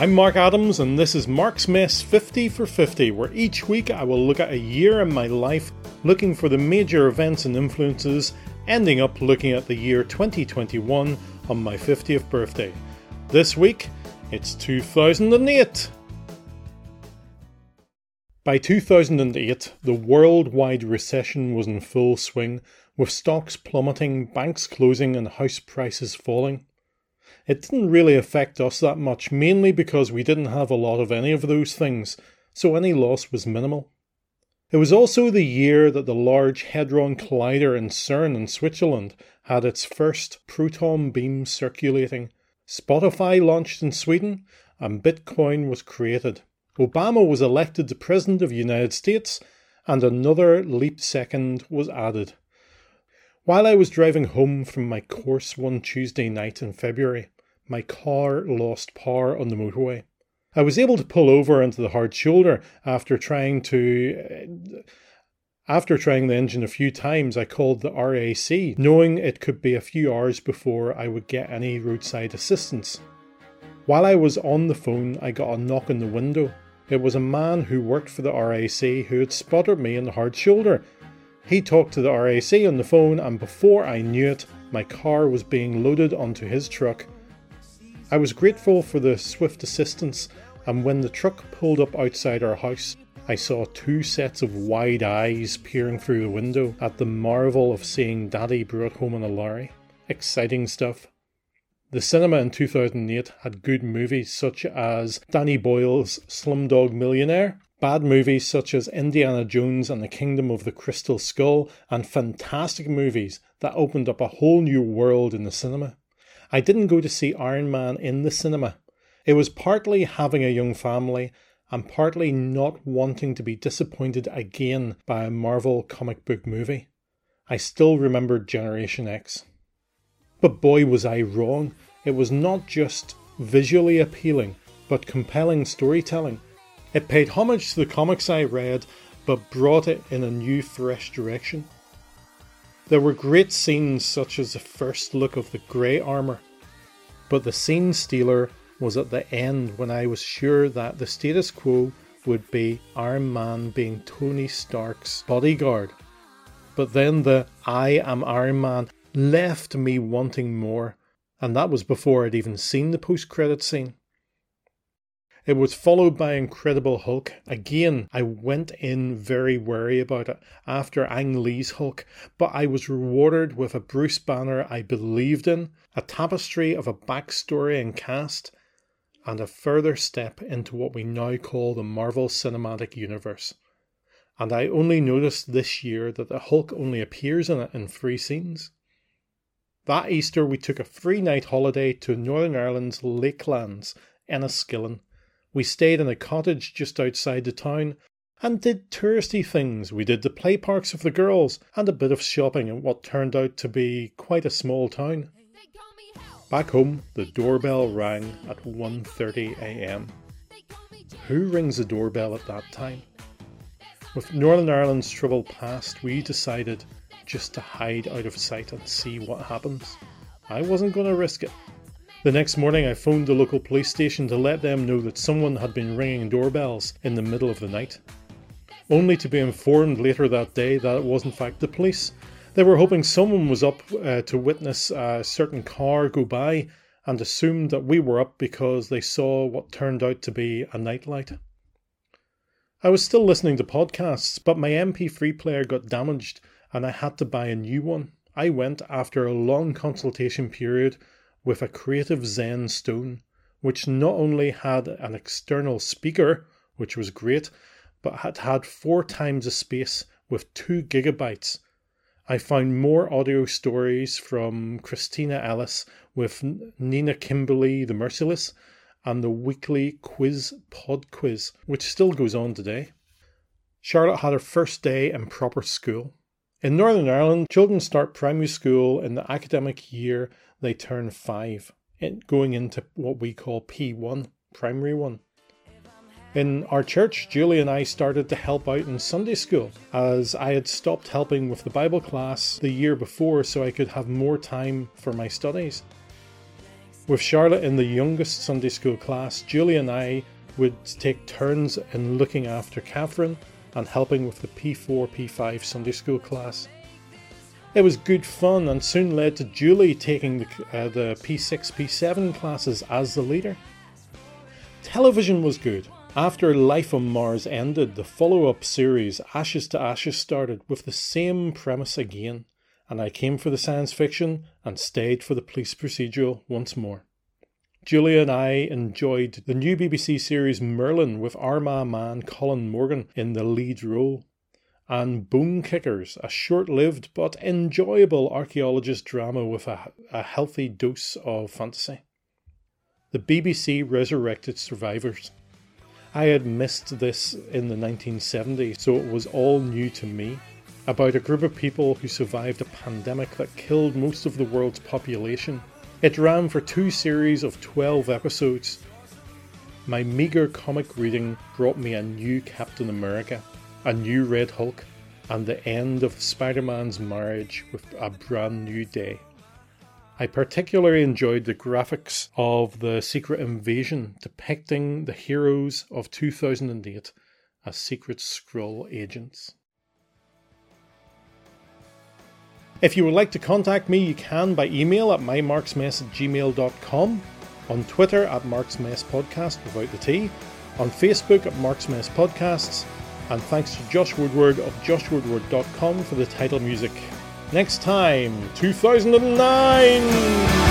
I'm Mark Adams, and this is Mark's Mess 50 for 50, where each week I will look at a year in my life, looking for the major events and influences, ending up looking at the year 2021 on my 50th birthday. This week, it's 2008. By 2008, the worldwide recession was in full swing, with stocks plummeting, banks closing, and house prices falling. It didn't really affect us that much, mainly because we didn't have a lot of any of those things, so any loss was minimal. It was also the year that the Large Hadron Collider in CERN in Switzerland had its first proton beam circulating. Spotify launched in Sweden, and Bitcoin was created. Obama was elected the President of the United States, and another leap second was added. While I was driving home from my course one Tuesday night in February, my car lost power on the motorway. I was able to pull over onto the hard shoulder after trying to. After trying the engine a few times, I called the RAC, knowing it could be a few hours before I would get any roadside assistance. While I was on the phone, I got a knock on the window. It was a man who worked for the RAC who had spotted me on the hard shoulder. He talked to the RAC on the phone, and before I knew it, my car was being loaded onto his truck I was grateful for the swift assistance, and when the truck pulled up outside our house, I saw two sets of wide eyes peering through the window at the marvel of seeing Daddy brought home a lorry. Exciting stuff. The cinema in 2008 had good movies such as Danny Boyle's Slumdog Millionaire, bad movies such as Indiana Jones and the Kingdom of the Crystal Skull, and fantastic movies that opened up a whole new world in the cinema. I didn't go to see Iron Man in the cinema. It was partly having a young family and partly not wanting to be disappointed again by a Marvel comic book movie. I still remembered Generation X. But boy, was I wrong. It was not just visually appealing, but compelling storytelling. It paid homage to the comics I read, but brought it in a new, fresh direction. There were great scenes such as the first look of the grey armour, but the scene stealer was at the end when I was sure that the status quo would be Iron Man being Tony Stark's bodyguard. But then the I am Iron Man left me wanting more, and that was before I'd even seen the post credit scene. It was followed by Incredible Hulk. Again, I went in very wary about it after Ang Lee's Hulk, but I was rewarded with a Bruce Banner I believed in, a tapestry of a backstory and cast, and a further step into what we now call the Marvel Cinematic Universe. And I only noticed this year that the Hulk only appears in it in three scenes. That Easter, we took a three night holiday to Northern Ireland's Lakelands, Enniskillen we stayed in a cottage just outside the town and did touristy things. We did the play parks of the girls and a bit of shopping in what turned out to be quite a small town. Back home, the doorbell rang at 1:30 a.m. Who rings the doorbell at that time? With Northern Ireland's trouble past, we decided just to hide out of sight and see what happens. I wasn't going to risk it. The next morning, I phoned the local police station to let them know that someone had been ringing doorbells in the middle of the night. Only to be informed later that day that it was in fact the police. They were hoping someone was up uh, to witness a certain car go by and assumed that we were up because they saw what turned out to be a nightlight. I was still listening to podcasts, but my MP3 player got damaged and I had to buy a new one. I went after a long consultation period with a creative Zen Stone, which not only had an external speaker, which was great, but had had four times the space with two gigabytes. I found more audio stories from Christiana Ellis with Nina Kimberly, the Merciless, and the weekly quiz pod quiz, which still goes on today. Charlotte had her first day in proper school. In Northern Ireland, children start primary school in the academic year they turn five, going into what we call P1, primary one. In our church, Julie and I started to help out in Sunday school as I had stopped helping with the Bible class the year before so I could have more time for my studies. With Charlotte in the youngest Sunday school class, Julie and I would take turns in looking after Catherine and helping with the P4 P5 Sunday school class. It was good fun and soon led to Julie taking the, uh, the P6 P7 classes as the leader. Television was good. After Life on Mars ended, the follow up series Ashes to Ashes started with the same premise again, and I came for the science fiction and stayed for the police procedural once more. Julia and I enjoyed the new BBC series Merlin with Armagh man Colin Morgan in the lead role, and Bone Kickers, a short lived but enjoyable archaeologist drama with a, a healthy dose of fantasy. The BBC resurrected survivors. I had missed this in the 1970s, so it was all new to me. About a group of people who survived a pandemic that killed most of the world's population. It ran for two series of 12 episodes. My meagre comic reading brought me a new Captain America, a new Red Hulk, and the end of Spider Man's marriage with a brand new day. I particularly enjoyed the graphics of the Secret Invasion depicting the heroes of 2008 as Secret Skrull agents. If you would like to contact me, you can by email at mymarksmess at gmail.com, on Twitter at marksmesspodcast without the T, on Facebook at marksmesspodcasts, and thanks to Josh Woodward of joshwoodward.com for the title music. Next time, 2009!